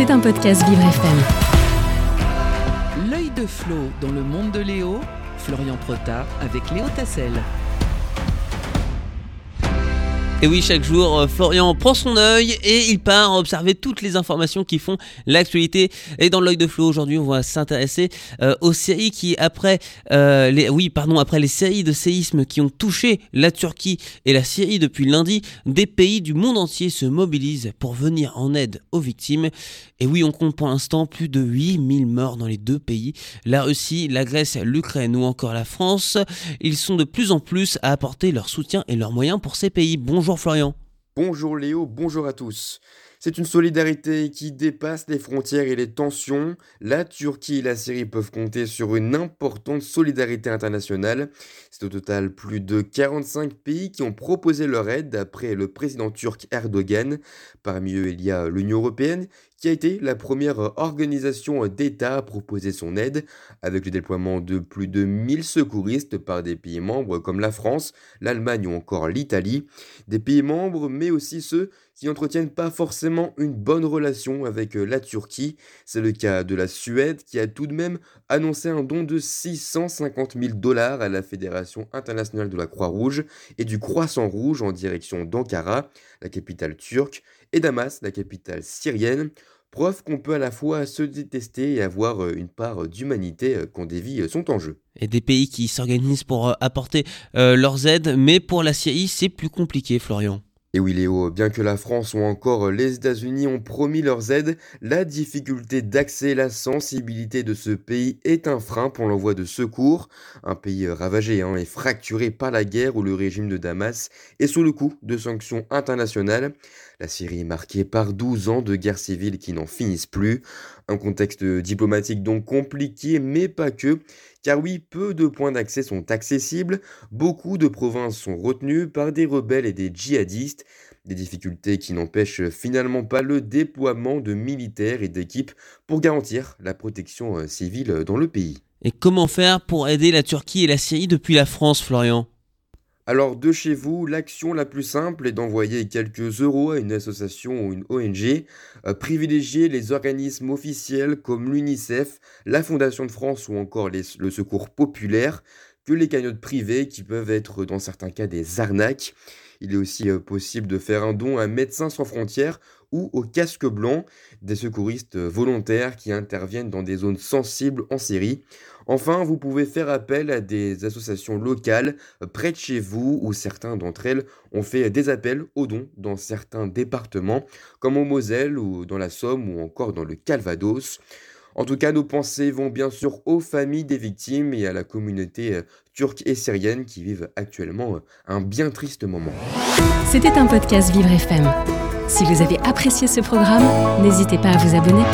C'est un podcast Vivre FM. L'œil de Flo dans le monde de Léo, Florian Protard avec Léo Tassel. Et oui, chaque jour, euh, Florian prend son œil et il part observer toutes les informations qui font l'actualité. Et dans l'œil de Flo, aujourd'hui, on va s'intéresser euh, aux séries qui, après euh, les, oui, pardon, après les séries de séismes qui ont touché la Turquie et la Syrie depuis lundi, des pays du monde entier se mobilisent pour venir en aide aux victimes. Et oui, on compte pour l'instant plus de 8000 morts dans les deux pays, la Russie, la Grèce, l'Ukraine ou encore la France. Ils sont de plus en plus à apporter leur soutien et leurs moyens pour ces pays. Bonjour Bonjour Florian. Bonjour Léo, bonjour à tous. C'est une solidarité qui dépasse les frontières et les tensions. La Turquie et la Syrie peuvent compter sur une importante solidarité internationale. C'est au total plus de 45 pays qui ont proposé leur aide d'après le président turc Erdogan. Parmi eux, il y a l'Union européenne qui a été la première organisation d'État à proposer son aide, avec le déploiement de plus de 1000 secouristes par des pays membres comme la France, l'Allemagne ou encore l'Italie. Des pays membres, mais aussi ceux qui n'entretiennent pas forcément une bonne relation avec la Turquie. C'est le cas de la Suède qui a tout de même annoncé un don de 650 000 dollars à la Fédération internationale de la Croix-Rouge et du Croissant Rouge en direction d'Ankara, la capitale turque, et Damas, la capitale syrienne. Preuve qu'on peut à la fois se détester et avoir euh, une part d'humanité euh, quand des vies euh, sont en jeu. Et des pays qui s'organisent pour apporter leurs aides, mais pour la Syrie, c'est plus compliqué, Florian. Et oui Léo, bien que la France ou encore les États-Unis ont promis leurs aides, la difficulté d'accès, la sensibilité de ce pays est un frein pour l'envoi de secours. Un pays ravagé hein, et fracturé par la guerre où le régime de Damas est sous le coup de sanctions internationales. La Syrie est marquée par 12 ans de guerre civile qui n'en finissent plus. Un contexte diplomatique donc compliqué, mais pas que. Car oui, peu de points d'accès sont accessibles, beaucoup de provinces sont retenues par des rebelles et des djihadistes, des difficultés qui n'empêchent finalement pas le déploiement de militaires et d'équipes pour garantir la protection euh, civile dans le pays. Et comment faire pour aider la Turquie et la Syrie depuis la France, Florian? Alors de chez vous, l'action la plus simple est d'envoyer quelques euros à une association ou une ONG, euh, privilégier les organismes officiels comme l'UNICEF, la Fondation de France ou encore le Secours populaire, que les cagnottes privées qui peuvent être dans certains cas des arnaques. Il est aussi euh, possible de faire un don à Médecins sans frontières ou au casque blanc, des secouristes volontaires qui interviennent dans des zones sensibles en Syrie. Enfin, vous pouvez faire appel à des associations locales euh, près de chez vous où certains d'entre elles ont fait des appels aux dons dans certains départements comme au Moselle ou dans la Somme ou encore dans le Calvados. En tout cas, nos pensées vont bien sûr aux familles des victimes et à la communauté euh, turque et syrienne qui vivent actuellement euh, un bien triste moment. C'était un podcast Vivre FM. Si vous avez apprécié ce programme, n'hésitez pas à vous abonner.